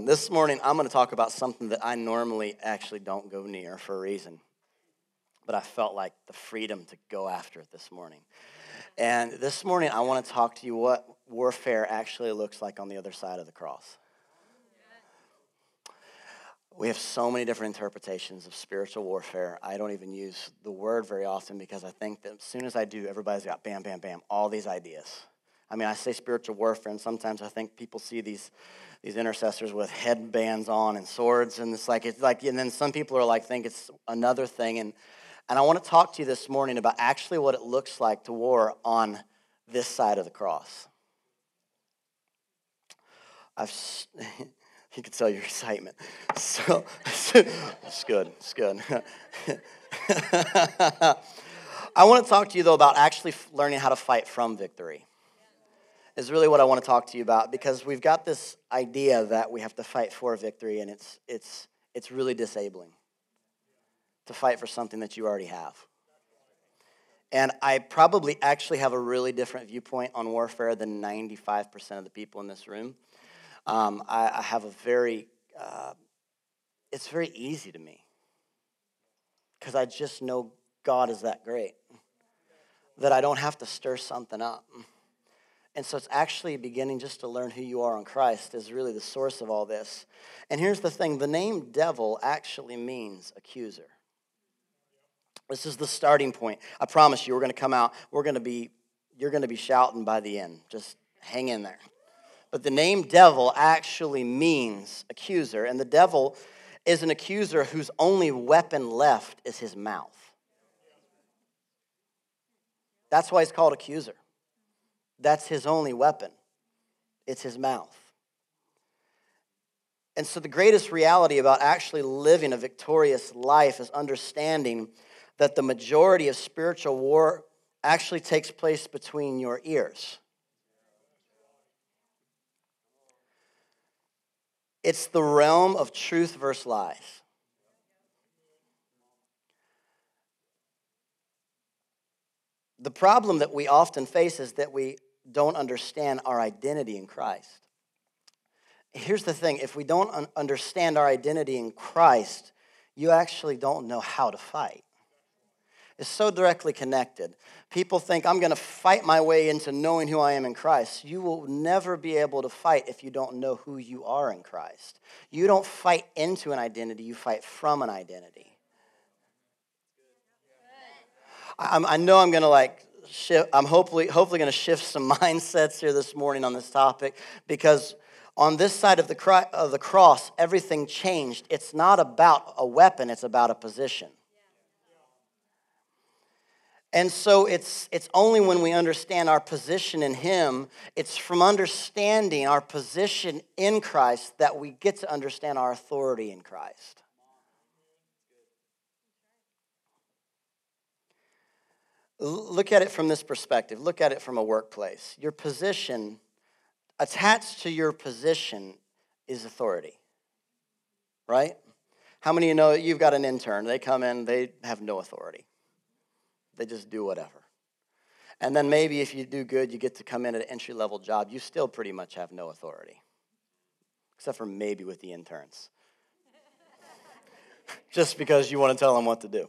fun. This morning, I'm going to talk about something that I normally actually don't go near for a reason. But I felt like the freedom to go after it this morning. And this morning, I want to talk to you what warfare actually looks like on the other side of the cross. We have so many different interpretations of spiritual warfare. I don't even use the word very often because I think that as soon as I do, everybody's got bam, bam, bam, all these ideas. I mean, I say spiritual warfare, and sometimes I think people see these these intercessors with headbands on and swords, and it's like it's like, and then some people are like think it's another thing, and and I want to talk to you this morning about actually what it looks like to war on this side of the cross. I've you can tell your excitement. So it's good. It's good. I want to talk to you though about actually learning how to fight from victory is really what I want to talk to you about because we've got this idea that we have to fight for victory, and it's, it's, it's really disabling to fight for something that you already have. And I probably actually have a really different viewpoint on warfare than 95% of the people in this room. Um, I, I, have a very, uh, it's very easy to me because I just know God is that great that I don't have to stir something up. And so it's actually beginning just to learn who you are in Christ is really the source of all this. And here's the thing the name devil actually means accuser. This is the starting point. I promise you, we're going to come out, we're going to be, you're going to be shouting by the end. Just hang in there. But the name devil actually means accuser. And the devil is an accuser whose only weapon left is his mouth. That's why he's called accuser. That's his only weapon, it's his mouth. And so, the greatest reality about actually living a victorious life is understanding that the majority of spiritual war actually takes place between your ears. It's the realm of truth versus lies. The problem that we often face is that we don't understand our identity in Christ. Here's the thing if we don't un- understand our identity in Christ, you actually don't know how to fight. It's so directly connected. People think, I'm going to fight my way into knowing who I am in Christ. You will never be able to fight if you don't know who you are in Christ. You don't fight into an identity, you fight from an identity. I, I know I'm going to like I'm hopefully, hopefully going to shift some mindsets here this morning on this topic because on this side of the, of the cross, everything changed. It's not about a weapon, it's about a position. And so it's, it's only when we understand our position in Him, it's from understanding our position in Christ that we get to understand our authority in Christ. Look at it from this perspective. Look at it from a workplace. Your position, attached to your position, is authority. Right? How many of you know you've got an intern? They come in, they have no authority. They just do whatever. And then maybe if you do good, you get to come in at an entry level job. You still pretty much have no authority, except for maybe with the interns. just because you want to tell them what to do.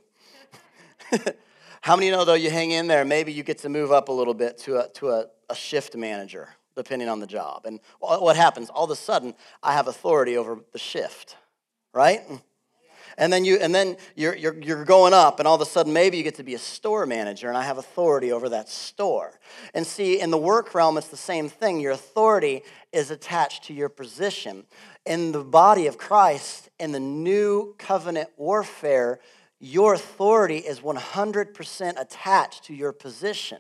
How many know, though, you hang in there, maybe you get to move up a little bit to a, to a, a shift manager, depending on the job. And what happens? All of a sudden, I have authority over the shift, right? And then, you, and then you're, you're, you're going up, and all of a sudden, maybe you get to be a store manager, and I have authority over that store. And see, in the work realm, it's the same thing. Your authority is attached to your position. In the body of Christ, in the new covenant warfare, your authority is 100% attached to your position.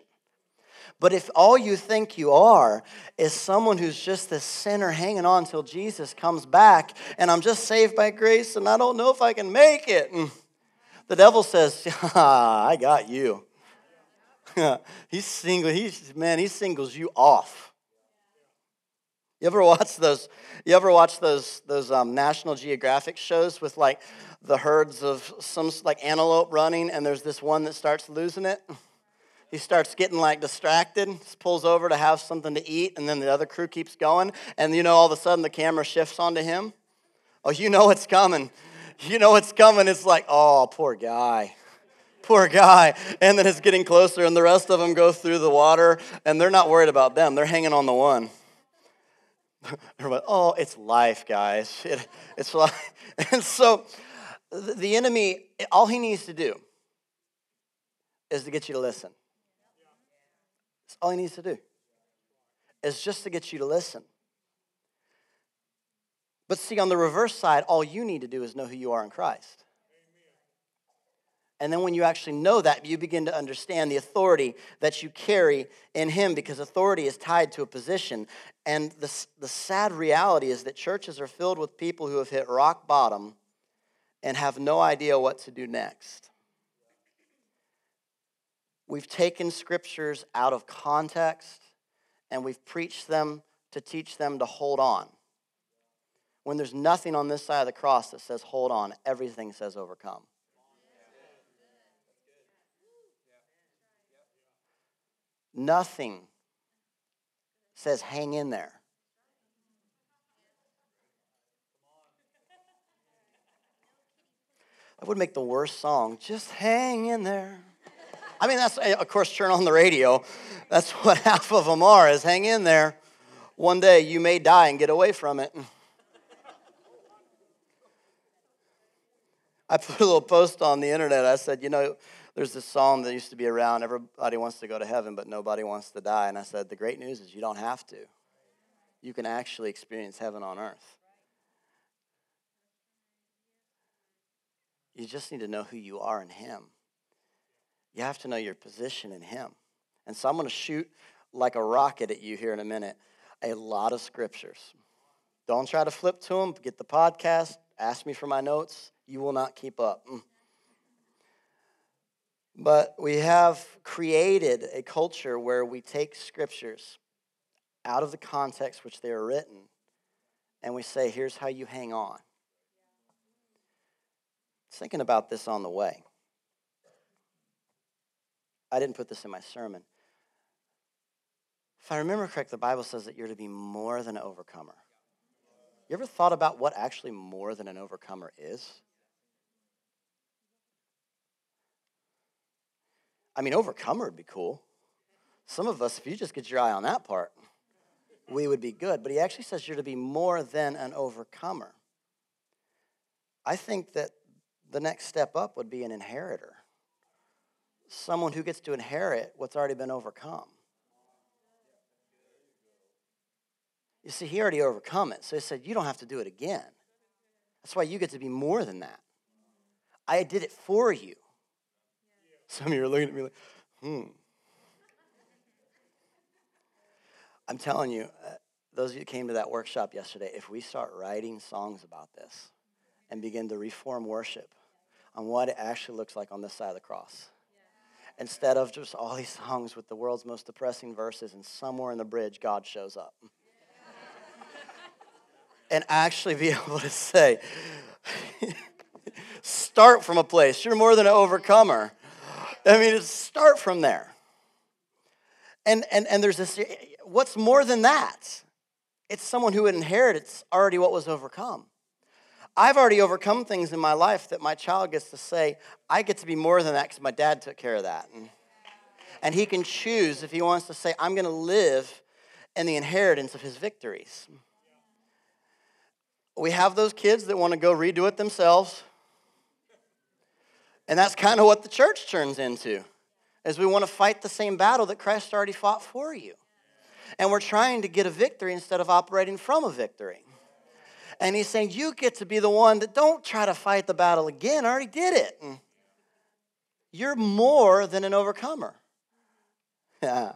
But if all you think you are is someone who's just this sinner hanging on until Jesus comes back, and I'm just saved by grace and I don't know if I can make it, and the devil says, ah, I got you. he's single, he's man, he singles you off. You ever watch those? You ever watch those those um, National Geographic shows with like the herds of some like antelope running, and there's this one that starts losing it. He starts getting like distracted, pulls over to have something to eat, and then the other crew keeps going. And you know, all of a sudden the camera shifts onto him, Oh, you know it's coming. You know it's coming. It's like, oh, poor guy. Poor guy. And then it's getting closer, and the rest of them go through the water, and they're not worried about them. They're hanging on the one. Everybody, oh, it's life, guys. It, it's life. And so the enemy, all he needs to do is to get you to listen. That's all he needs to do, is just to get you to listen. But see, on the reverse side, all you need to do is know who you are in Christ. And then when you actually know that, you begin to understand the authority that you carry in Him because authority is tied to a position. And the, the sad reality is that churches are filled with people who have hit rock bottom and have no idea what to do next. We've taken scriptures out of context and we've preached them to teach them to hold on when there's nothing on this side of the cross that says hold on, everything says overcome. Nothing says hang in there. That would make the worst song. Just hang in there. I mean, that's, of course, turn on the radio. That's what half of them are, is hang in there. One day you may die and get away from it. I put a little post on the internet. I said, you know, there's this song that used to be around everybody wants to go to heaven, but nobody wants to die. And I said, the great news is you don't have to. You can actually experience heaven on earth. You just need to know who you are in Him. You have to know your position in Him. And so I'm going to shoot like a rocket at you here in a minute a lot of scriptures. Don't try to flip to them. Get the podcast. Ask me for my notes you will not keep up. Mm. But we have created a culture where we take scriptures out of the context which they are written and we say, here's how you hang on. Thinking about this on the way. I didn't put this in my sermon. If I remember correct, the Bible says that you're to be more than an overcomer. You ever thought about what actually more than an overcomer is? I mean, overcomer would be cool. Some of us, if you just get your eye on that part, we would be good. But he actually says you're to be more than an overcomer. I think that the next step up would be an inheritor, someone who gets to inherit what's already been overcome. You see, he already overcome it. So he said, You don't have to do it again. That's why you get to be more than that. I did it for you. Some of you are looking at me like, hmm. I'm telling you, uh, those of you who came to that workshop yesterday, if we start writing songs about this and begin to reform worship on what it actually looks like on this side of the cross, instead of just all these songs with the world's most depressing verses and somewhere in the bridge God shows up. and actually be able to say, start from a place. You're more than an overcomer. I mean, it's start from there. And, and, and there's this, what's more than that? It's someone who inherits already what was overcome. I've already overcome things in my life that my child gets to say, I get to be more than that because my dad took care of that. And, and he can choose if he wants to say, I'm going to live in the inheritance of his victories. We have those kids that want to go redo it themselves. And that's kind of what the church turns into. Is we want to fight the same battle that Christ already fought for you. And we're trying to get a victory instead of operating from a victory. And he's saying, You get to be the one that don't try to fight the battle again. I already did it. You're more than an overcomer. Yeah.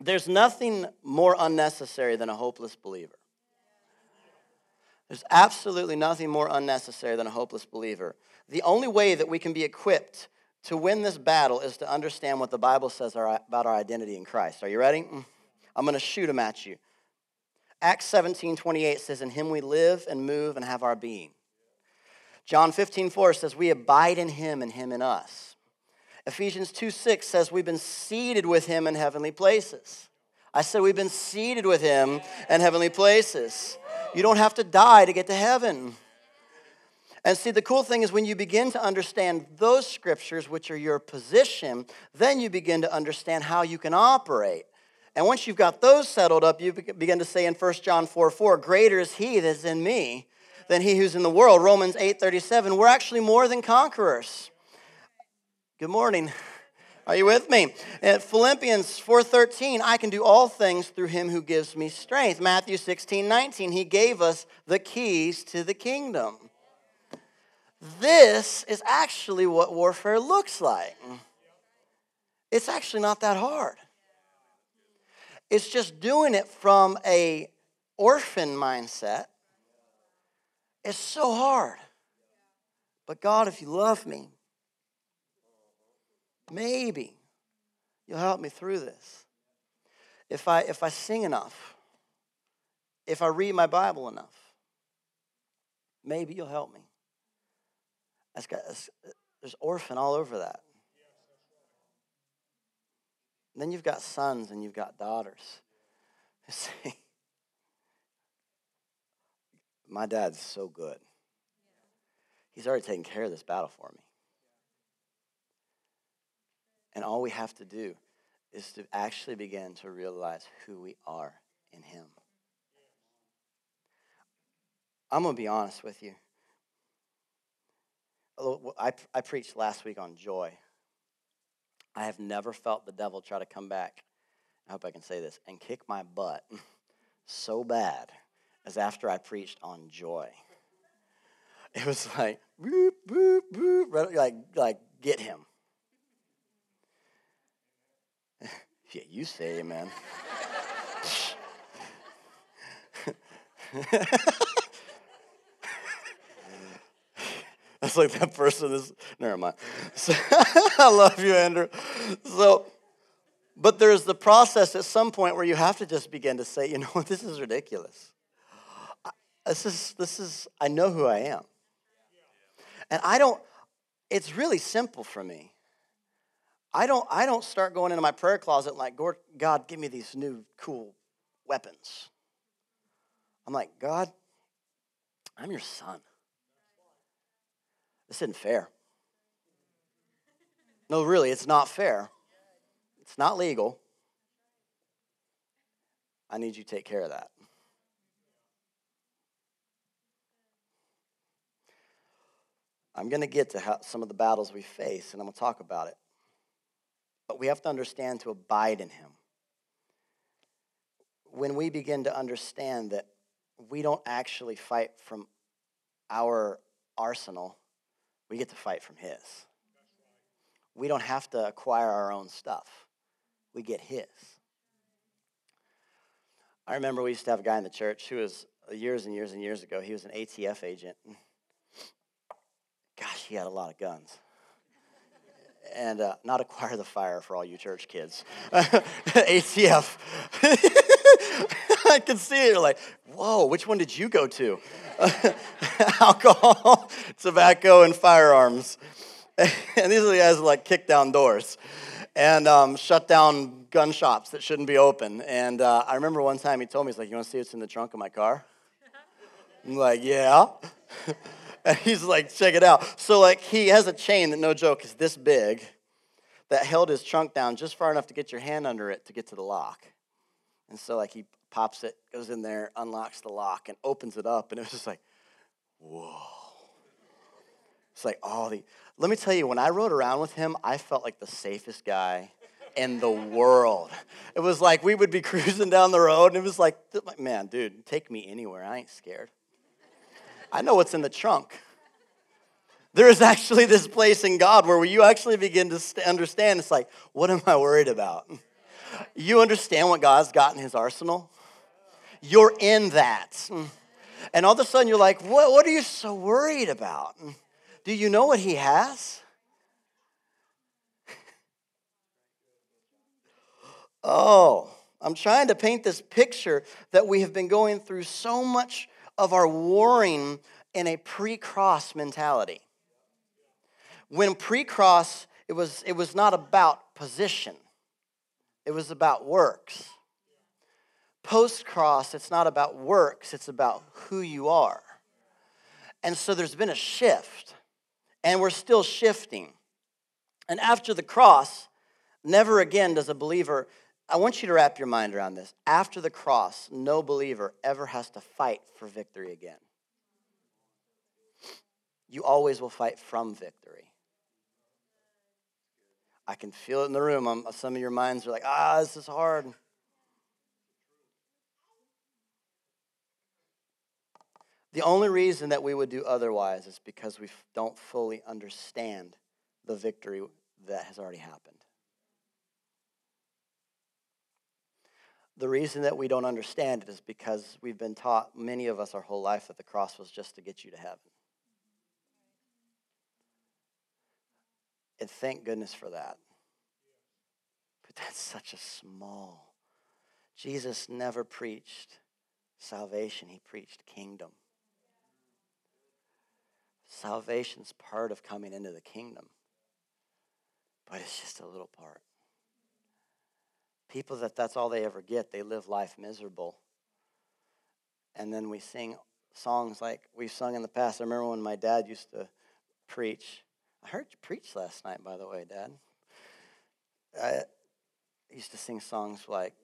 There's nothing more unnecessary than a hopeless believer. There's absolutely nothing more unnecessary than a hopeless believer. The only way that we can be equipped to win this battle is to understand what the Bible says about our identity in Christ. Are you ready? Mm. I'm going to shoot them at you. Acts 17 28 says, In him we live and move and have our being. John 15 4 says, We abide in him and him in us. Ephesians 2 6 says, We've been seated with him in heavenly places. I said we've been seated with him in heavenly places. You don't have to die to get to heaven. And see, the cool thing is when you begin to understand those scriptures, which are your position, then you begin to understand how you can operate. And once you've got those settled up, you begin to say in 1 John 4 4, greater is he that is in me than he who's in the world. Romans 8 37, we're actually more than conquerors. Good morning. Are you with me? At Philippians 4:13, I can do all things through him who gives me strength. Matthew 16, 19, he gave us the keys to the kingdom. This is actually what warfare looks like. It's actually not that hard. It's just doing it from a orphan mindset. It's so hard. But God, if you love me, maybe you'll help me through this. If I if I sing enough, if I read my Bible enough, maybe you'll help me. That's got, there's orphan all over that. And then you've got sons and you've got daughters say, My dad's so good. He's already taken care of this battle for me. And all we have to do is to actually begin to realize who we are in Him. I'm going to be honest with you. I, I preached last week on joy. I have never felt the devil try to come back. I hope I can say this and kick my butt so bad as after I preached on joy. It was like boop boop boop, like like get him. Yeah, you say amen. That's like that person is, never mind. So, I love you, Andrew. So, but there's the process at some point where you have to just begin to say, you know what, this is ridiculous. This is, this is, I know who I am. And I don't, it's really simple for me. I don't, I don't start going into my prayer closet like, God, give me these new cool weapons. I'm like, God, I'm your son. This isn't fair. No, really, it's not fair. It's not legal. I need you to take care of that. I'm going to get to how, some of the battles we face, and I'm going to talk about it. But we have to understand to abide in Him. When we begin to understand that we don't actually fight from our arsenal, we get to fight from His. We don't have to acquire our own stuff, we get His. I remember we used to have a guy in the church who was uh, years and years and years ago, he was an ATF agent. Gosh, he had a lot of guns. And uh, not acquire the fire for all you church kids. ATF. I can see it. You're like, whoa, which one did you go to? Alcohol, tobacco, and firearms. and these are the guys that like kick down doors and um, shut down gun shops that shouldn't be open. And uh, I remember one time he told me, he's like, you want to see what's in the trunk of my car? I'm like, yeah. and he's like, check it out. So like he has a chain that no joke is this big that held his trunk down just far enough to get your hand under it to get to the lock. And so like he pops it, goes in there, unlocks the lock, and opens it up, and it was just like, whoa. It's like all the. Let me tell you, when I rode around with him, I felt like the safest guy in the world. It was like we would be cruising down the road, and it was like, man, dude, take me anywhere. I ain't scared. I know what's in the trunk. There is actually this place in God where you actually begin to understand. It's like, what am I worried about? You understand what God's got in his arsenal? You're in that. And all of a sudden you're like, what, what are you so worried about? Do you know what he has? oh, I'm trying to paint this picture that we have been going through so much of our warring in a pre cross mentality. When pre cross, it was, it was not about position, it was about works. Post cross, it's not about works, it's about who you are. And so there's been a shift, and we're still shifting. And after the cross, never again does a believer, I want you to wrap your mind around this. After the cross, no believer ever has to fight for victory again. You always will fight from victory. I can feel it in the room. I'm, some of your minds are like, ah, this is hard. The only reason that we would do otherwise is because we don't fully understand the victory that has already happened. The reason that we don't understand it is because we've been taught, many of us, our whole life, that the cross was just to get you to heaven. And thank goodness for that. But that's such a small. Jesus never preached salvation, he preached kingdom. Salvation's part of coming into the kingdom, but it's just a little part. People that that's all they ever get, they live life miserable. And then we sing songs like we've sung in the past. I remember when my dad used to preach. I heard you preach last night, by the way, Dad. I used to sing songs like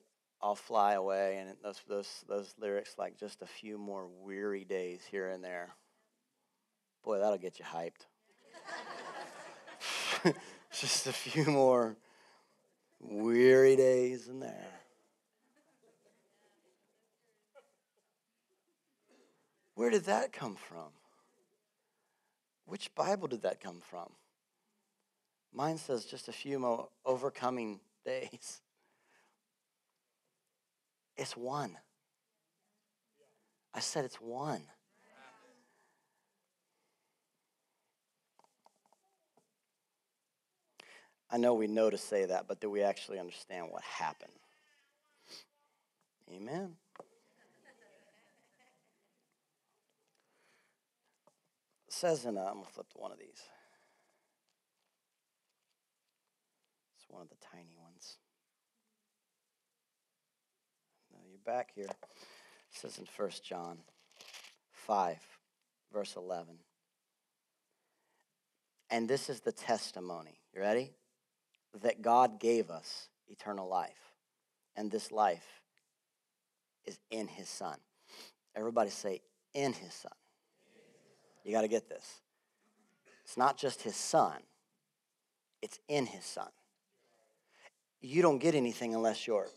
"I'll Fly Away" and those those those lyrics like just a few more weary days here and there. Boy, that'll get you hyped. Just a few more weary days in there. Where did that come from? Which Bible did that come from? Mine says just a few more overcoming days. It's one. I said it's one. I know we know to say that, but do we actually understand what happened? Amen. It says in, uh, I'm going to flip to one of these. It's one of the tiny ones. Now you're back here. It says in 1 John 5, verse 11. And this is the testimony. You ready? That God gave us eternal life, and this life is in his Son. Everybody say, in his Son. You got to get this. It's not just his Son, it's in his Son. You don't get anything unless you're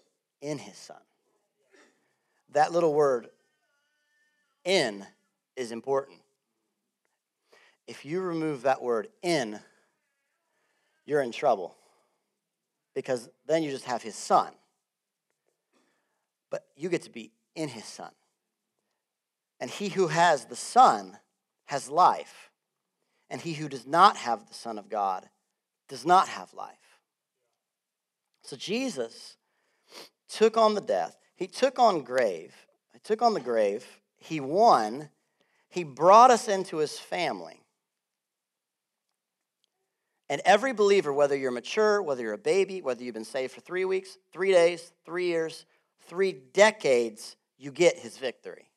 in his Son. That little word, in, is important. If you remove that word in, you're in trouble because then you just have his son. But you get to be in his son. And he who has the son has life. And he who does not have the son of God does not have life. So Jesus took on the death. He took on grave. He took on the grave. He won. He brought us into his family. And every believer, whether you're mature, whether you're a baby, whether you've been saved for three weeks, three days, three years, three decades, you get his victory.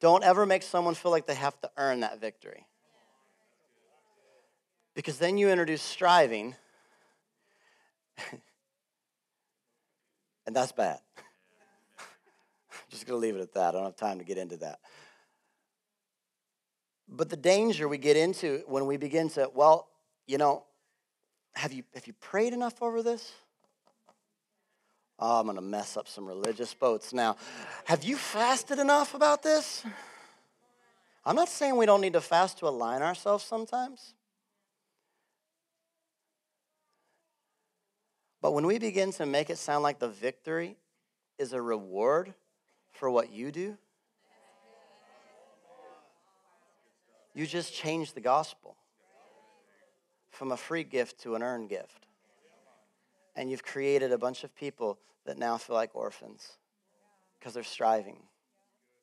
Don't ever make someone feel like they have to earn that victory. Because then you introduce striving, and that's bad. Just gonna leave it at that. I don't have time to get into that. But the danger we get into when we begin to, well, you know, have you, have you prayed enough over this? Oh, I'm going to mess up some religious boats now. Have you fasted enough about this? I'm not saying we don't need to fast to align ourselves sometimes. But when we begin to make it sound like the victory is a reward for what you do, You just changed the gospel from a free gift to an earned gift. And you've created a bunch of people that now feel like orphans because they're striving.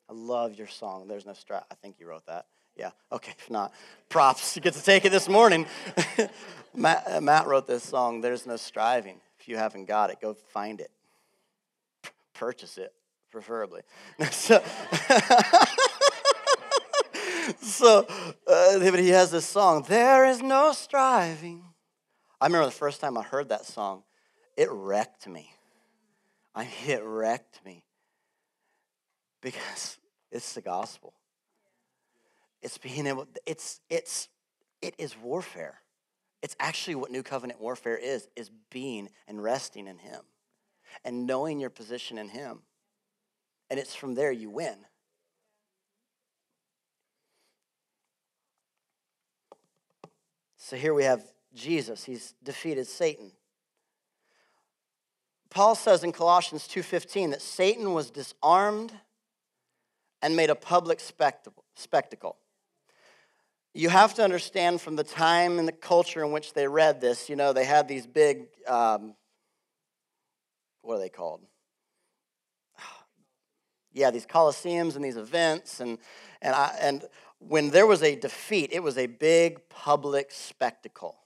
I love your song. There's no strive. I think you wrote that. Yeah. Okay. If not, props. You get to take it this morning. Matt, uh, Matt wrote this song. There's no striving. If you haven't got it, go find it. purchase it, preferably. so, so uh, but he has this song, There is no striving. I remember the first time I heard that song, it wrecked me. I mean, it wrecked me because it's the gospel. It's being able, it's, it's, it is warfare. It's actually what new covenant warfare is, is being and resting in him and knowing your position in him. And it's from there you win. So here we have Jesus. He's defeated Satan. Paul says in Colossians 2:15 that Satan was disarmed and made a public spectacle. You have to understand from the time and the culture in which they read this, you know, they had these big, um, what are they called? Yeah, these coliseums and these events. And, and, I, and when there was a defeat, it was a big public spectacle.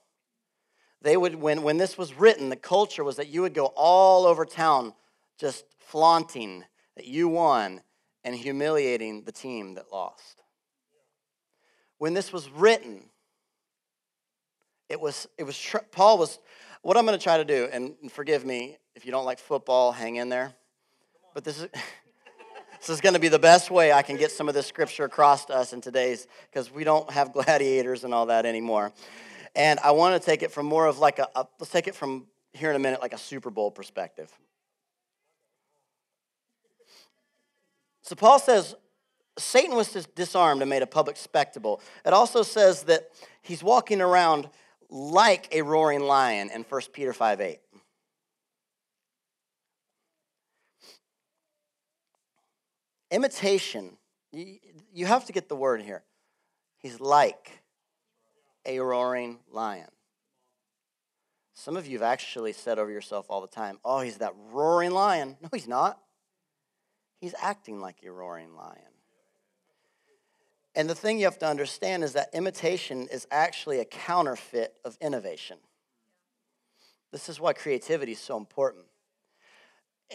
They would, when, when this was written, the culture was that you would go all over town just flaunting that you won and humiliating the team that lost. When this was written, it was, it was Paul was, what I'm going to try to do, and forgive me if you don't like football, hang in there. But this is, this is going to be the best way I can get some of this scripture across to us in today's, because we don't have gladiators and all that anymore. And I want to take it from more of like a, a let's take it from here in a minute, like a Super Bowl perspective. So Paul says Satan was disarmed and made a public spectacle. It also says that he's walking around like a roaring lion in 1 Peter 5 8. Imitation, you have to get the word here. He's like a roaring lion. Some of you have actually said over yourself all the time, oh, he's that roaring lion. No, he's not. He's acting like a roaring lion. And the thing you have to understand is that imitation is actually a counterfeit of innovation. This is why creativity is so important.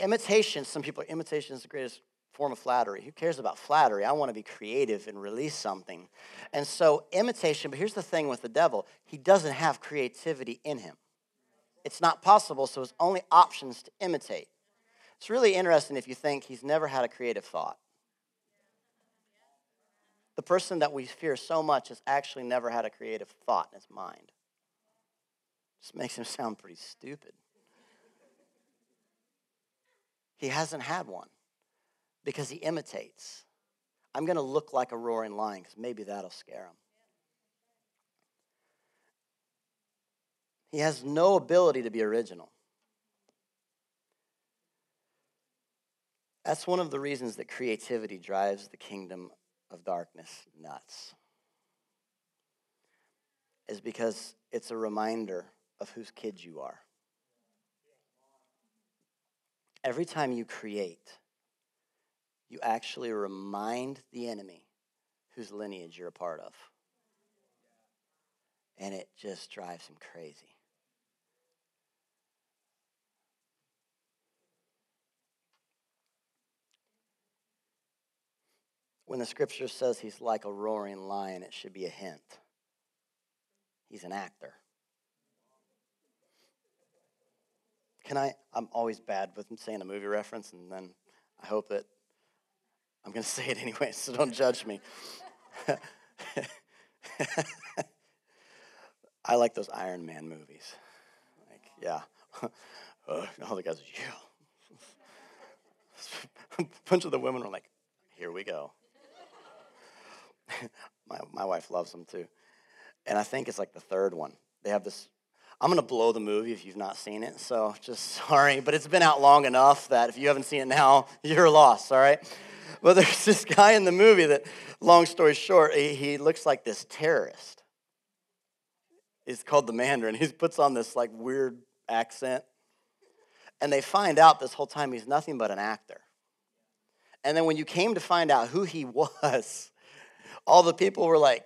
Imitation, some people, imitation is the greatest form of flattery. Who cares about flattery? I want to be creative and release something. And so, imitation, but here's the thing with the devil he doesn't have creativity in him. It's not possible, so his only options to imitate. It's really interesting if you think he's never had a creative thought. The person that we fear so much has actually never had a creative thought in his mind. Just makes him sound pretty stupid. He hasn't had one because he imitates. I'm going to look like a roaring lion because maybe that'll scare him. He has no ability to be original. That's one of the reasons that creativity drives the kingdom of darkness nuts. Is because it's a reminder of whose kids you are. Every time you create, you actually remind the enemy whose lineage you're a part of. And it just drives him crazy. When the scripture says he's like a roaring lion, it should be a hint. He's an actor. Can I? I'm always bad with saying a movie reference, and then I hope that I'm going to say it anyway, so don't judge me. I like those Iron Man movies. Like, yeah. uh, all the guys, yeah. a bunch of the women are like, here we go. my, my wife loves them too. And I think it's like the third one. They have this. I'm going to blow the movie if you've not seen it, so just sorry. But it's been out long enough that if you haven't seen it now, you're lost, all right? Well, there's this guy in the movie that, long story short, he, he looks like this terrorist. He's called the Mandarin. He puts on this like weird accent. And they find out this whole time he's nothing but an actor. And then when you came to find out who he was, all the people were like,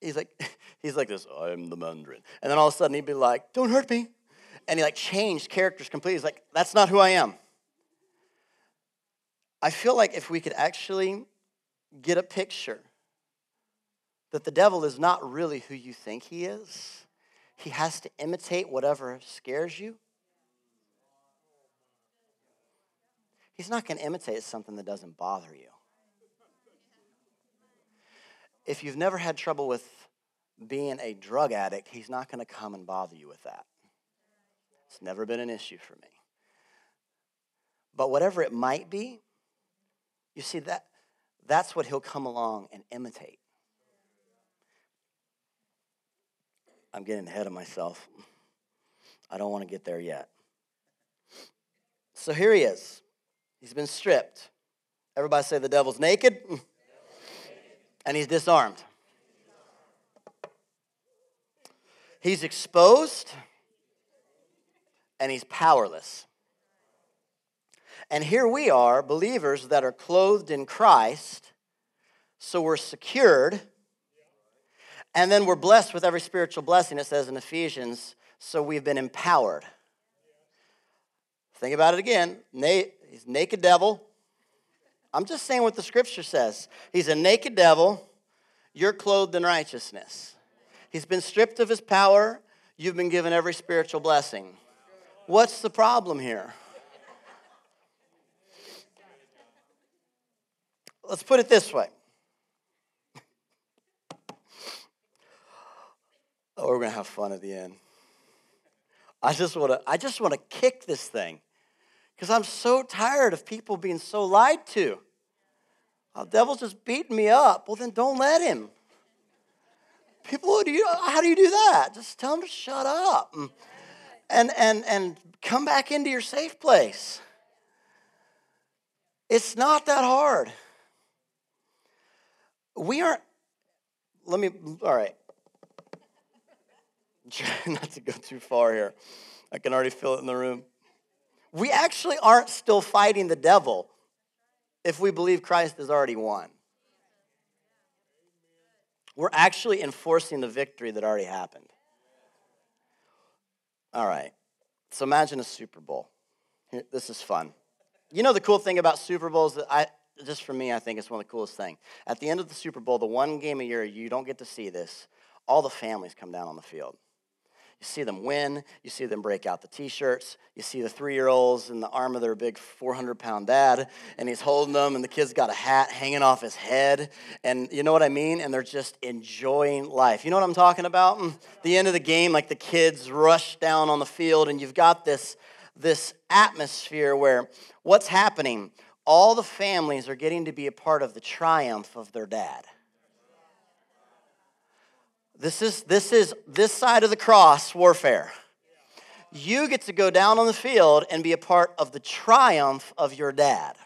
he's like, he's like this, I'm the Mandarin. And then all of a sudden he'd be like, don't hurt me. And he like changed characters completely. He's like, that's not who I am. I feel like if we could actually get a picture that the devil is not really who you think he is, he has to imitate whatever scares you. He's not going to imitate something that doesn't bother you. If you've never had trouble with being a drug addict, he's not going to come and bother you with that. It's never been an issue for me. But whatever it might be, you see that that's what he'll come along and imitate. I'm getting ahead of myself. I don't want to get there yet. So here he is. He's been stripped. Everybody say the devil's naked. and he's disarmed. He's exposed and he's powerless. And here we are, believers that are clothed in Christ, so we're secured, and then we're blessed with every spiritual blessing, it says in Ephesians, so we've been empowered. Think about it again. He's naked devil. I'm just saying what the scripture says. He's a naked devil. You're clothed in righteousness. He's been stripped of his power. You've been given every spiritual blessing. What's the problem here? Let's put it this way. Oh, we're gonna have fun at the end. I just want to. I just want to kick this thing because I'm so tired of people being so lied to. Oh, the devil's just beating me up. Well, then don't let him. People, do you, how do you do that? Just tell him to shut up and, and, and come back into your safe place. It's not that hard. We aren't, let me, all right. Try not to go too far here. I can already feel it in the room. We actually aren't still fighting the devil if we believe Christ has already won. We're actually enforcing the victory that already happened. All right. So imagine a Super Bowl. This is fun. You know the cool thing about Super Bowls that I just for me I think it's one of the coolest things. At the end of the Super Bowl, the one game a year you don't get to see this, all the families come down on the field. You see them win. You see them break out the t shirts. You see the three year olds in the arm of their big 400 pound dad, and he's holding them, and the kid's got a hat hanging off his head. And you know what I mean? And they're just enjoying life. You know what I'm talking about? Mm, the end of the game, like the kids rush down on the field, and you've got this, this atmosphere where what's happening? All the families are getting to be a part of the triumph of their dad. This is this is this side of the cross warfare. You get to go down on the field and be a part of the triumph of your dad.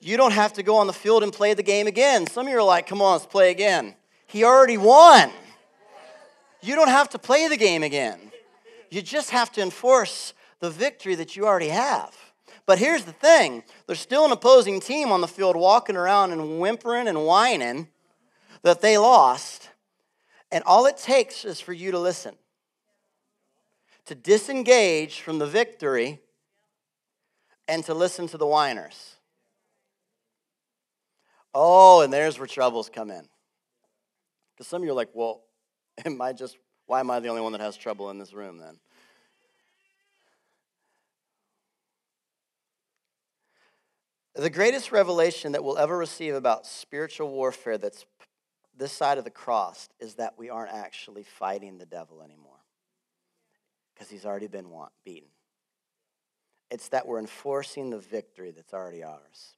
You don't have to go on the field and play the game again. Some of you are like, come on, let's play again. He already won. You don't have to play the game again. You just have to enforce the victory that you already have. But here's the thing there's still an opposing team on the field walking around and whimpering and whining that they lost. And all it takes is for you to listen, to disengage from the victory, and to listen to the whiners. Oh, and there's where troubles come in. Because some of you are like, well, am I just, why am I the only one that has trouble in this room then? The greatest revelation that we'll ever receive about spiritual warfare that's this side of the cross is that we aren't actually fighting the devil anymore because he's already been beaten. It's that we're enforcing the victory that's already ours.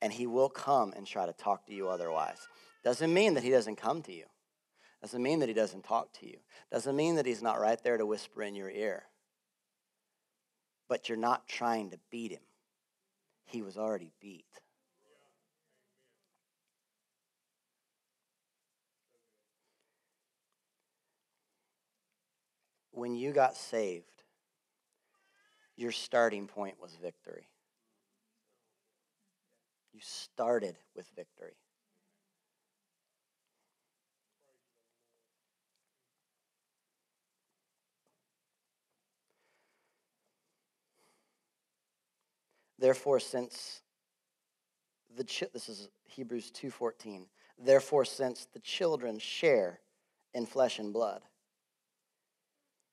And he will come and try to talk to you otherwise. Doesn't mean that he doesn't come to you. Doesn't mean that he doesn't talk to you. Doesn't mean that he's not right there to whisper in your ear. But you're not trying to beat him. He was already beat. when you got saved, your starting point was victory. You started with victory. Therefore, since the chi- this is Hebrews 2:14. Therefore, since the children share in flesh and blood,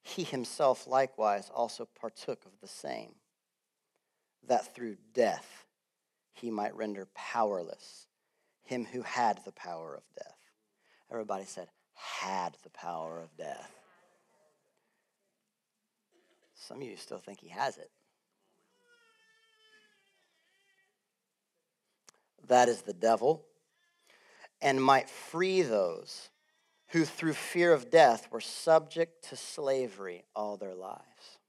he himself likewise also partook of the same, that through death he might render powerless him who had the power of death. Everybody said, had the power of death. Some of you still think he has it. That is the devil, and might free those who through fear of death were subject to slavery all their lives.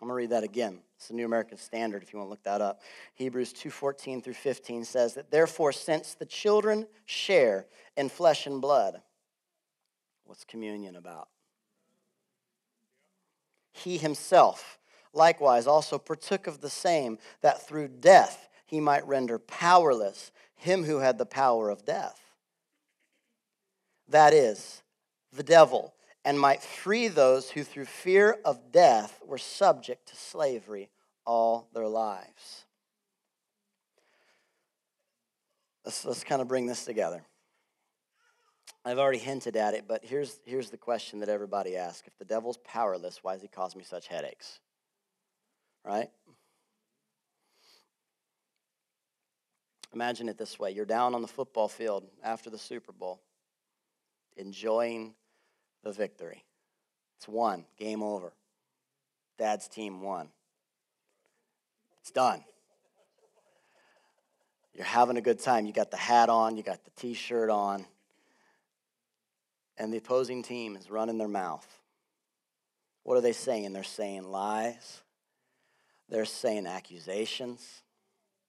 I'm going to read that again. It's the New American Standard if you want to look that up. Hebrews 2:14 through 15 says that therefore since the children share in flesh and blood, what's communion about? He himself likewise also partook of the same that through death he might render powerless him who had the power of death. That is, the devil, and might free those who through fear of death were subject to slavery all their lives. Let's, let's kind of bring this together. I've already hinted at it, but here's, here's the question that everybody asks. If the devil's powerless, why does he cause me such headaches? Right? Imagine it this way you're down on the football field after the Super Bowl, enjoying the victory. It's won, game over. Dad's team won. It's done. You're having a good time. You got the hat on, you got the t shirt on, and the opposing team is running their mouth. What are they saying? They're saying lies, they're saying accusations,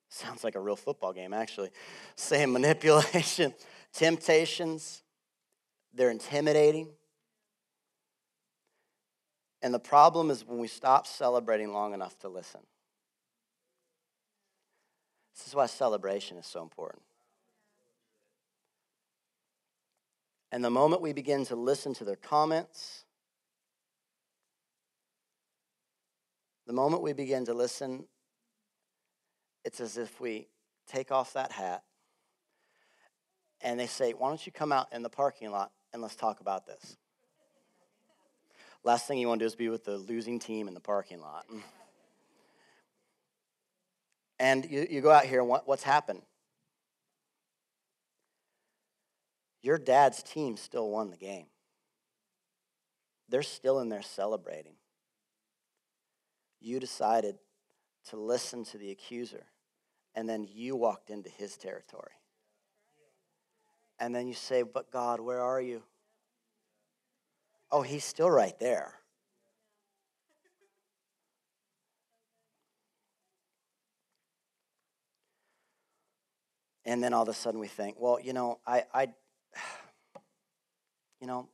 Sounds like a real football game, actually. Same manipulation, temptations, they're intimidating. And the problem is when we stop celebrating long enough to listen. This is why celebration is so important. And the moment we begin to listen to their comments, the moment we begin to listen it's as if we take off that hat and they say, Why don't you come out in the parking lot and let's talk about this? Last thing you want to do is be with the losing team in the parking lot. And you, you go out here, and what, what's happened? Your dad's team still won the game. They're still in there celebrating. You decided to listen to the accuser and then you walked into his territory. And then you say, But God, where are you? Oh, he's still right there. And then all of a sudden we think, well, you know, I, I you know,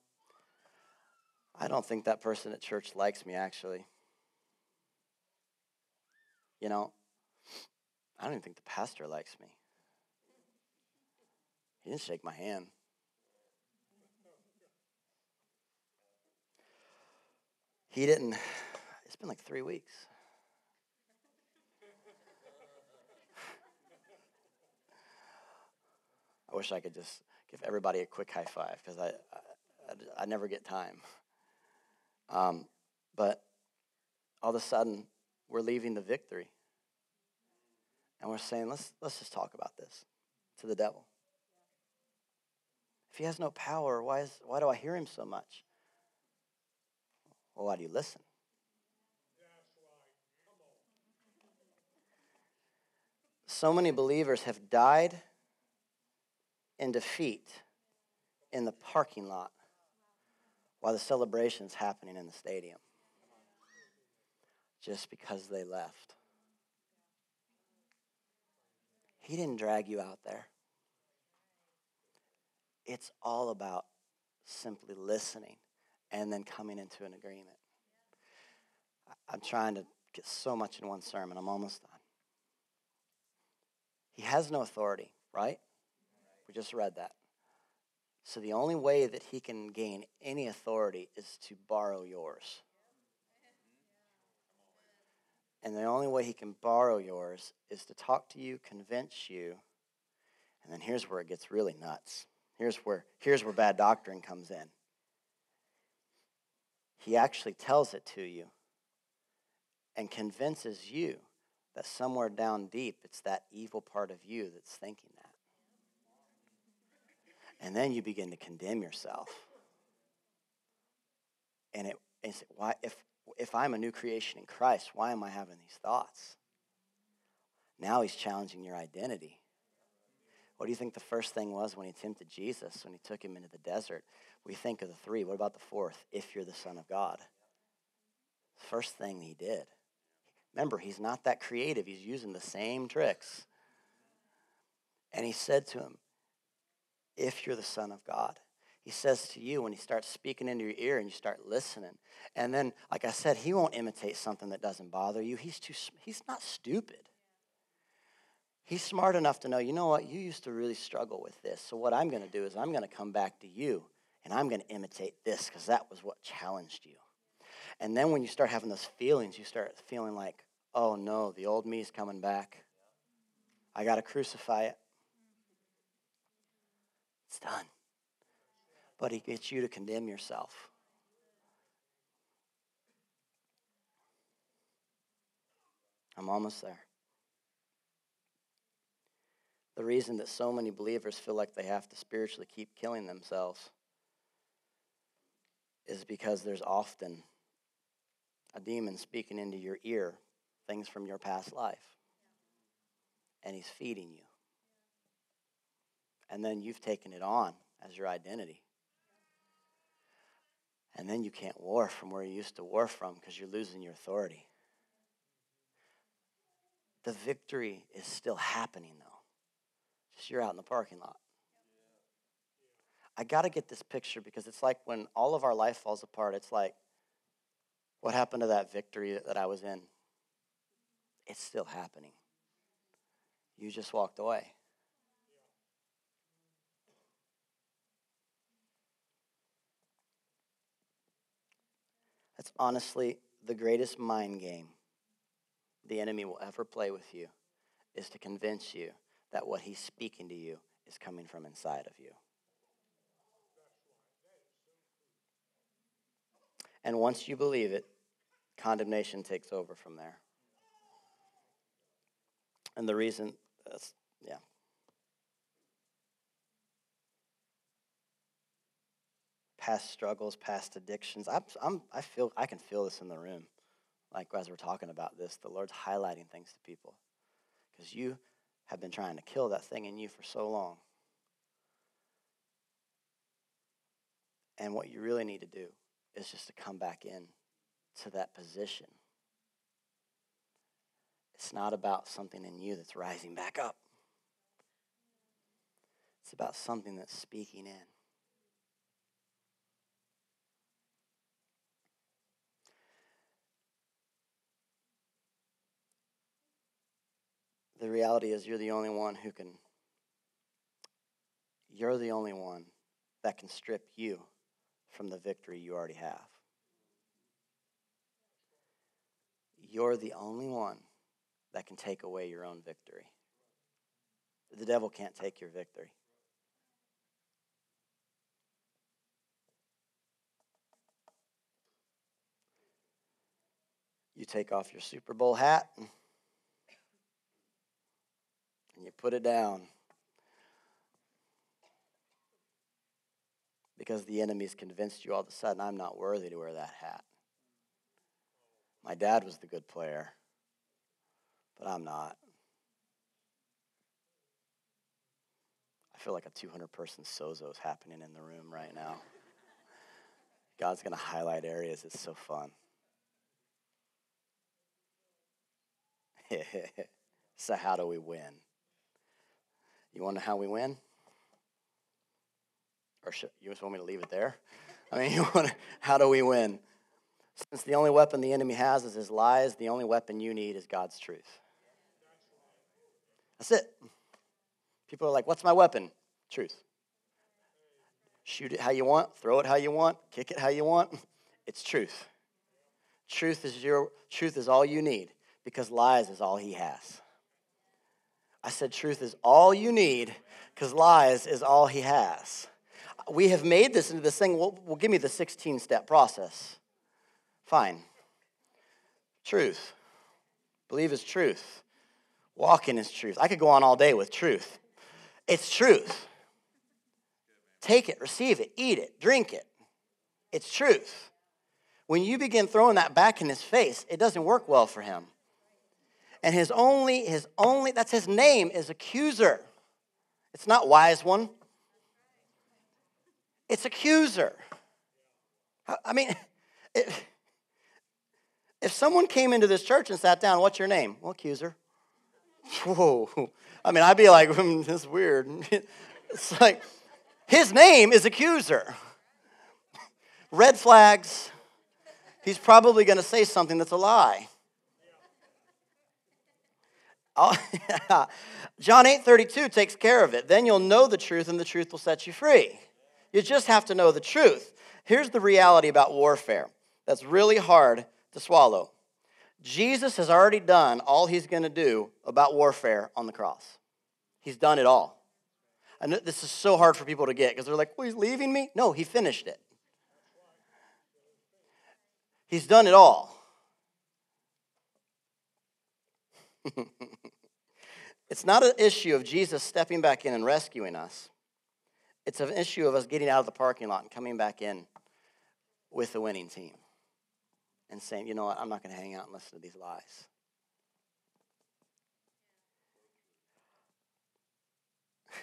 I don't think that person at church likes me actually. You know, I don't even think the pastor likes me. He didn't shake my hand. He didn't, it's been like three weeks. I wish I could just give everybody a quick high five because I, I, I, never get time. Um, but all of a sudden, we're leaving the victory. And we're saying, let's, let's just talk about this to the devil. If he has no power, why, is, why do I hear him so much? Well, why do you listen? So many believers have died in defeat in the parking lot while the celebration is happening in the stadium just because they left. He didn't drag you out there. It's all about simply listening and then coming into an agreement. I'm trying to get so much in one sermon. I'm almost done. He has no authority, right? We just read that. So the only way that he can gain any authority is to borrow yours. And the only way he can borrow yours is to talk to you, convince you, and then here's where it gets really nuts. Here's where, here's where bad doctrine comes in. He actually tells it to you and convinces you that somewhere down deep it's that evil part of you that's thinking that. And then you begin to condemn yourself. And it, it's why if if I'm a new creation in Christ, why am I having these thoughts? Now he's challenging your identity. What do you think the first thing was when he tempted Jesus, when he took him into the desert? We think of the three. What about the fourth? If you're the Son of God. First thing he did. Remember, he's not that creative. He's using the same tricks. And he said to him, If you're the Son of God he says to you when he starts speaking into your ear and you start listening. And then, like I said, he won't imitate something that doesn't bother you. He's too he's not stupid. He's smart enough to know, you know what, you used to really struggle with this. So what I'm going to do is I'm going to come back to you and I'm going to imitate this because that was what challenged you. And then when you start having those feelings, you start feeling like, oh no, the old me is coming back. I got to crucify it. It's done but he gets you to condemn yourself. I'm almost there. The reason that so many believers feel like they have to spiritually keep killing themselves is because there's often a demon speaking into your ear things from your past life. And he's feeding you. And then you've taken it on as your identity. And then you can't war from where you used to war from because you're losing your authority. The victory is still happening, though. Just you're out in the parking lot. I got to get this picture because it's like when all of our life falls apart, it's like, what happened to that victory that I was in? It's still happening. You just walked away. That's honestly the greatest mind game the enemy will ever play with you is to convince you that what he's speaking to you is coming from inside of you. And once you believe it, condemnation takes over from there. And the reason, yeah, past struggles, past addictions. I'm, I'm, I feel I can feel this in the room. Like as we're talking about this, the Lord's highlighting things to people because you have been trying to kill that thing in you for so long. And what you really need to do is just to come back in to that position. It's not about something in you that's rising back up. It's about something that's speaking in. The reality is you're the only one who can you're the only one that can strip you from the victory you already have. You're the only one that can take away your own victory. The devil can't take your victory. You take off your Super Bowl hat and you put it down. Because the enemy's convinced you all of a sudden I'm not worthy to wear that hat. My dad was the good player, but I'm not. I feel like a 200 person sozo is happening in the room right now. God's going to highlight areas. It's so fun. so, how do we win? You want to know how we win? Or should, you just want me to leave it there? I mean, you want to, how do we win? Since the only weapon the enemy has is his lies, the only weapon you need is God's truth. That's it. People are like, what's my weapon? Truth. Shoot it how you want, throw it how you want, kick it how you want. It's truth. Truth is your truth is all you need because lies is all he has. I said, truth is all you need because lies is all he has. We have made this into this thing. Well, well give me the 16 step process. Fine. Truth. Believe is truth. Walk in is truth. I could go on all day with truth. It's truth. Take it, receive it, eat it, drink it. It's truth. When you begin throwing that back in his face, it doesn't work well for him. And his only, his only, that's his name is accuser. It's not wise one. It's accuser. I mean, if, if someone came into this church and sat down, what's your name? Well, accuser. Whoa. I mean, I'd be like, mm, this is weird. It's like, his name is accuser. Red flags. He's probably going to say something that's a lie. Oh, John 8 32 takes care of it. Then you'll know the truth, and the truth will set you free. You just have to know the truth. Here's the reality about warfare that's really hard to swallow. Jesus has already done all he's going to do about warfare on the cross. He's done it all. And this is so hard for people to get because they're like, well, he's leaving me? No, he finished it. He's done it all. it's not an issue of Jesus stepping back in and rescuing us. It's an issue of us getting out of the parking lot and coming back in with the winning team and saying, you know what, I'm not going to hang out and listen to these lies.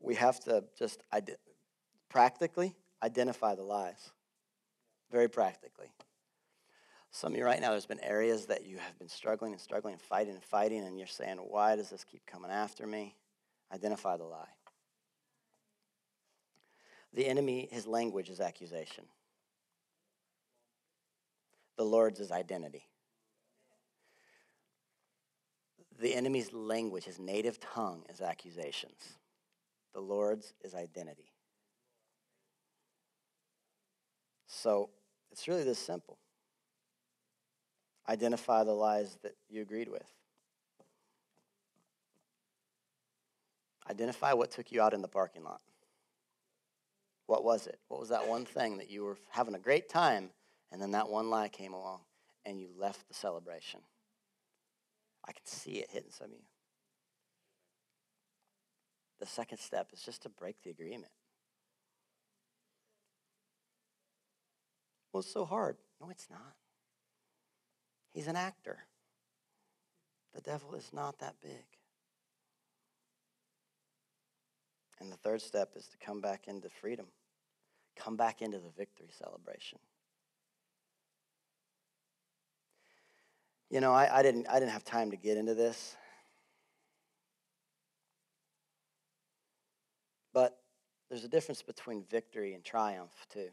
we have to just practically identify the lies. Very practically. Some of you right now, there's been areas that you have been struggling and struggling and fighting and fighting, and you're saying, Why does this keep coming after me? Identify the lie. The enemy, his language is accusation. The Lord's is identity. The enemy's language, his native tongue, is accusations. The Lord's is identity. So it's really this simple identify the lies that you agreed with. Identify what took you out in the parking lot. What was it? What was that one thing that you were having a great time and then that one lie came along and you left the celebration? I can see it hitting some of you. The second step is just to break the agreement. Well, it's so hard. No, it's not. He's an actor. The devil is not that big. And the third step is to come back into freedom, come back into the victory celebration. You know, I, I, didn't, I didn't have time to get into this. But there's a difference between victory and triumph, too.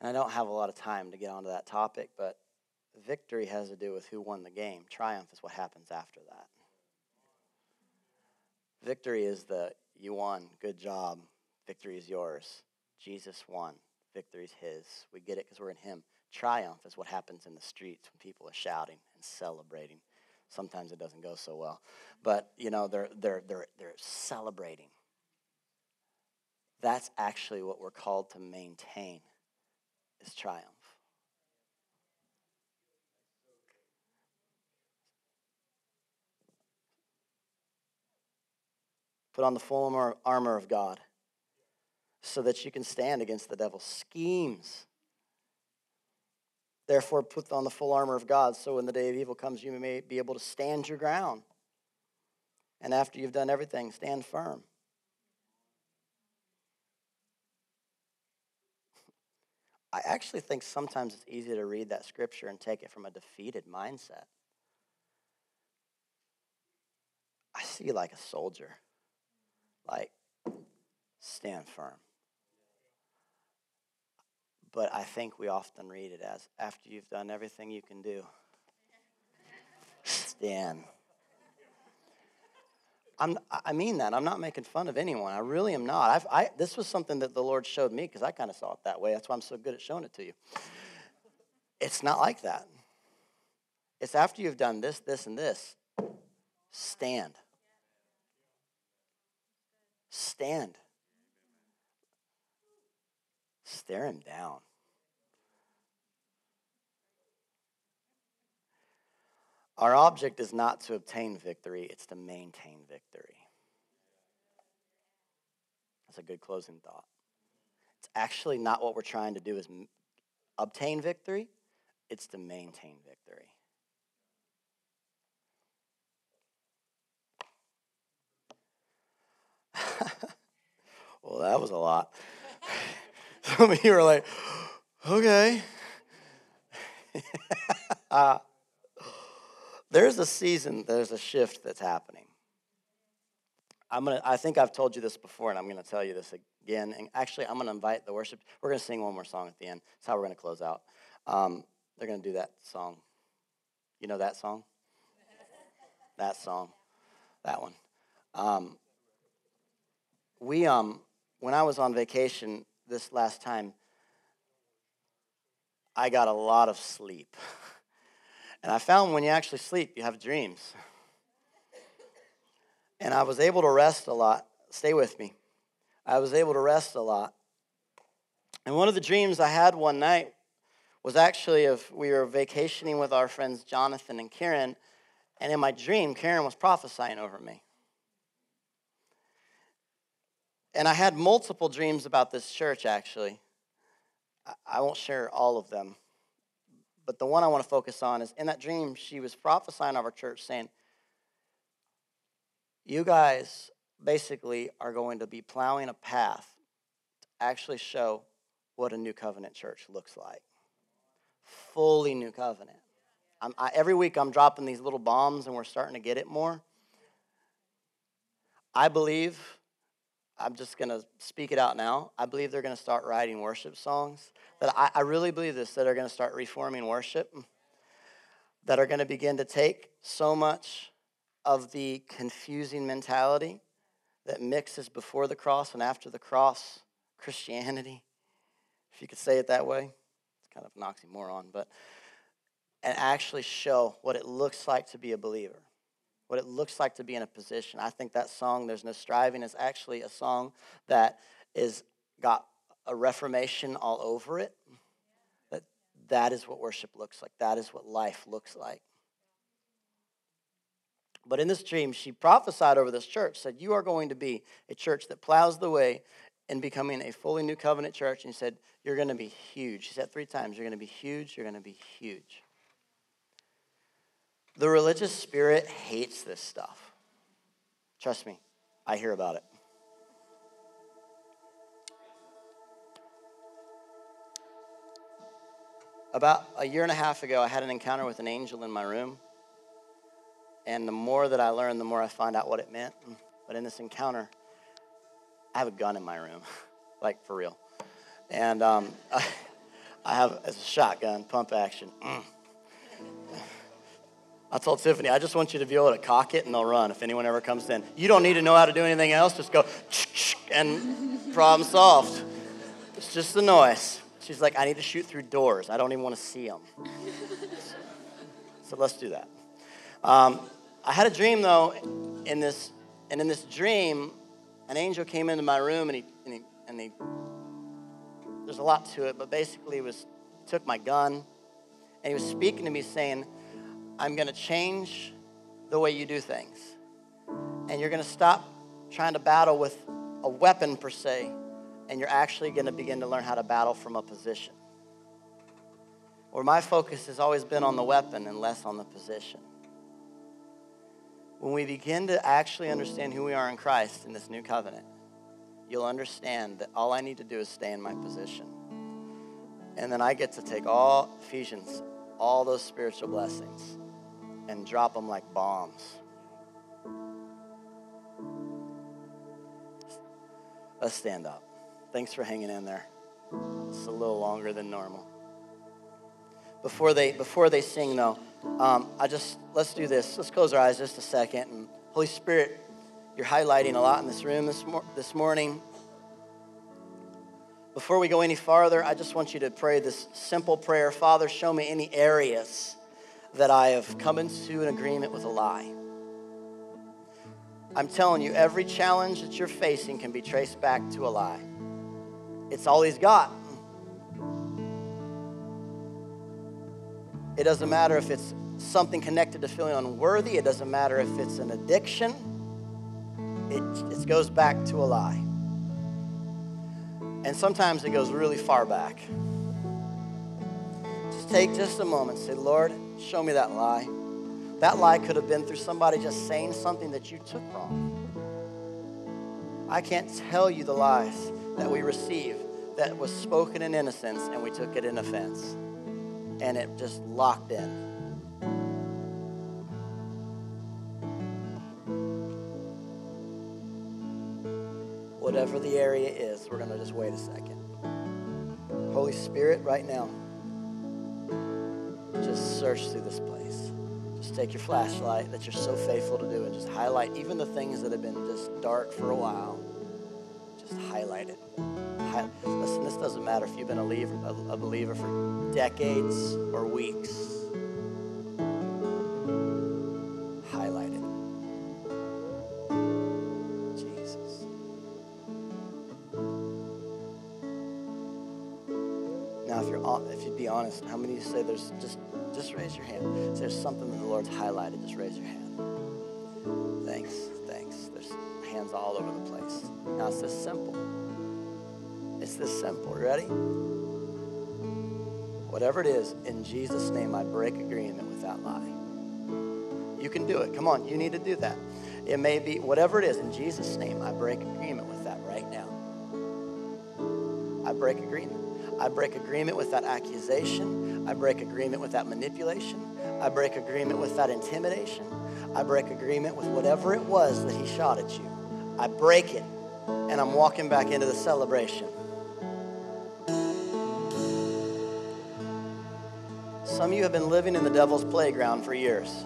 And I don't have a lot of time to get onto that topic, but Victory has to do with who won the game. Triumph is what happens after that. Victory is the you won, good job. Victory is yours. Jesus won. Victory is his. We get it because we're in him. Triumph is what happens in the streets when people are shouting and celebrating. Sometimes it doesn't go so well. But you know, they're they're they're they're celebrating. That's actually what we're called to maintain is triumph. Put on the full armor of God so that you can stand against the devil's schemes. Therefore, put on the full armor of God so when the day of evil comes, you may be able to stand your ground. And after you've done everything, stand firm. I actually think sometimes it's easy to read that scripture and take it from a defeated mindset. I see like a soldier like stand firm. But I think we often read it as after you've done everything you can do, stand. I'm, I mean that. I'm not making fun of anyone. I really am not. I've, I, this was something that the Lord showed me because I kind of saw it that way. That's why I'm so good at showing it to you. It's not like that. It's after you've done this, this, and this. Stand. Stand. Stare him down. Our object is not to obtain victory, it's to maintain victory. That's a good closing thought. It's actually not what we're trying to do is obtain victory, it's to maintain victory. well, that was a lot. Some of you are like, okay. uh, there's a season, there's a shift that's happening. I'm gonna, I think I've told you this before, and I'm going to tell you this again. And actually, I'm going to invite the worship. We're going to sing one more song at the end. That's how we're going to close out. Um, they're going to do that song. You know that song? that song. That one. Um, we, um, when I was on vacation this last time, I got a lot of sleep. And I found when you actually sleep, you have dreams. And I was able to rest a lot. Stay with me. I was able to rest a lot. And one of the dreams I had one night was actually of we were vacationing with our friends Jonathan and Karen, and in my dream, Karen was prophesying over me. And I had multiple dreams about this church, actually. I won't share all of them. But the one I want to focus on is in that dream, she was prophesying of our church saying, You guys basically are going to be plowing a path to actually show what a new covenant church looks like. Fully new covenant. I, every week I'm dropping these little bombs and we're starting to get it more. I believe, I'm just going to speak it out now. I believe they're going to start writing worship songs that I, I really believe this, that are going to start reforming worship, that are going to begin to take so much of the confusing mentality that mixes before the cross and after the cross Christianity, if you could say it that way. It's kind of an oxymoron, but and actually show what it looks like to be a believer, what it looks like to be in a position. I think that song, There's No Striving, is actually a song that is got a reformation all over it. That that is what worship looks like. That is what life looks like. But in this dream, she prophesied over this church, said, You are going to be a church that plows the way in becoming a fully new covenant church. And she said, You're going to be huge. She said three times, You're going to be huge, you're going to be huge. The religious spirit hates this stuff. Trust me, I hear about it. About a year and a half ago, I had an encounter with an angel in my room. And the more that I learned, the more I find out what it meant. But in this encounter, I have a gun in my room, like for real. And um, I, have it's a shotgun, pump action. I told Tiffany, I just want you to be able to cock it and they'll run if anyone ever comes in. You don't need to know how to do anything else, just go and problem solved. It's just the noise. She's like, I need to shoot through doors. I don't even want to see them. so let's do that. Um, I had a dream though, in this, and in this dream, an angel came into my room and he, and he, and he there's a lot to it, but basically he was took my gun and he was speaking to me saying, I'm going to change the way you do things. And you're going to stop trying to battle with a weapon per se and you're actually going to begin to learn how to battle from a position. Where my focus has always been on the weapon and less on the position. When we begin to actually understand who we are in Christ in this new covenant, you'll understand that all I need to do is stay in my position. And then I get to take all Ephesians, all those spiritual blessings, and drop them like bombs. Let's stand up. Thanks for hanging in there. It's a little longer than normal. Before they before they sing though, um, I just let's do this. Let's close our eyes just a second. And Holy Spirit, you're highlighting a lot in this room this, mor- this morning. Before we go any farther, I just want you to pray this simple prayer Father, show me any areas that I have come into an agreement with a lie. I'm telling you, every challenge that you're facing can be traced back to a lie. It's all he's got. It doesn't matter if it's something connected to feeling unworthy, it doesn't matter if it's an addiction, it, it goes back to a lie. And sometimes it goes really far back. Just take just a moment, say, Lord, show me that lie. That lie could have been through somebody just saying something that you took wrong. I can't tell you the lies that we receive that was spoken in innocence and we took it in offense. And it just locked in. Whatever the area is, we're going to just wait a second. Holy Spirit, right now, just search through this place. Just take your flashlight that you're so faithful to do and just highlight even the things that have been just dark for a while. Just highlight it. Listen, this doesn't matter if you've been a believer for decades or weeks. Be honest, how many say there's just just raise your hand? There's something that the Lord's highlighted, just raise your hand. Thanks, thanks. There's hands all over the place. Now it's this simple. It's this simple. Ready? Whatever it is, in Jesus' name, I break agreement with that lie. You can do it. Come on, you need to do that. It may be whatever it is, in Jesus' name, I break agreement with that right now. I break agreement. I break agreement with that accusation. I break agreement with that manipulation. I break agreement with that intimidation. I break agreement with whatever it was that he shot at you. I break it, and I'm walking back into the celebration. Some of you have been living in the devil's playground for years.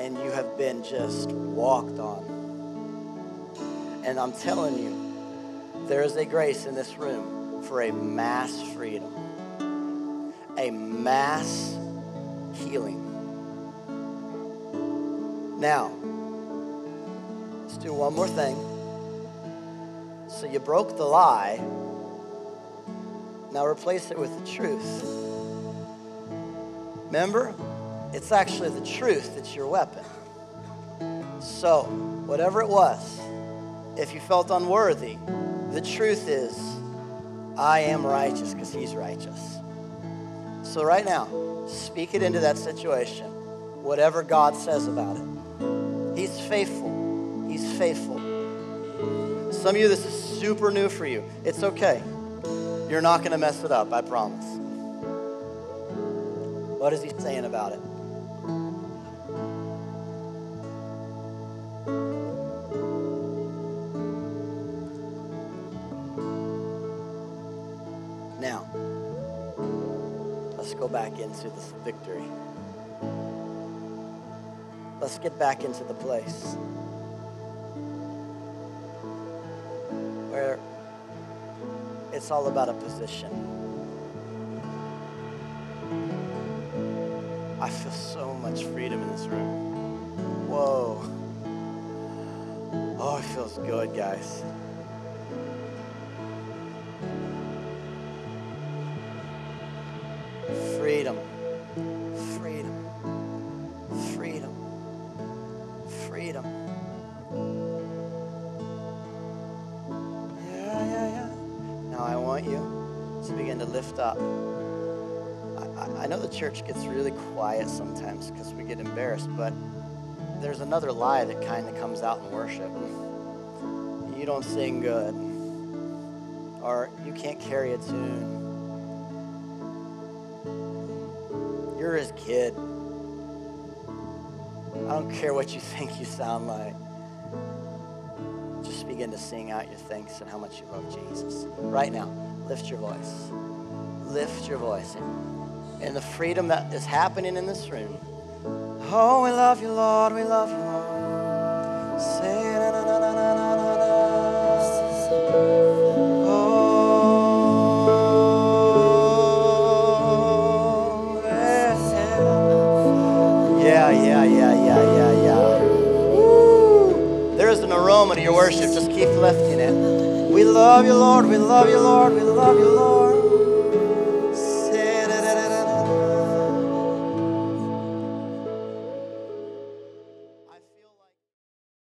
And you have been just walked on. And I'm telling you, there is a grace in this room for a mass freedom, a mass healing. Now, let's do one more thing. So you broke the lie. Now replace it with the truth. Remember, it's actually the truth that's your weapon. So, whatever it was, if you felt unworthy, the truth is, I am righteous because He's righteous. So, right now, speak it into that situation, whatever God says about it. He's faithful. He's faithful. Some of you, this is super new for you. It's okay. You're not going to mess it up, I promise. What is He saying about it? Into this victory. Let's get back into the place where it's all about a position. I feel so much freedom in this room. Whoa. Oh, it feels good, guys. Church gets really quiet sometimes because we get embarrassed, but there's another lie that kind of comes out in worship. You don't sing good, or you can't carry a tune. You're his kid. I don't care what you think you sound like. Just begin to sing out your thanks and how much you love Jesus. Right now, lift your voice. Lift your voice and the freedom that is happening in this room. Oh, we love you, Lord. We love you, Lord. Say na na na na na na Oh, yeah, yeah, yeah, yeah, yeah, yeah. There is an aroma to your worship. Just keep lifting it. We love you, Lord. We love you, Lord. We love you, Lord.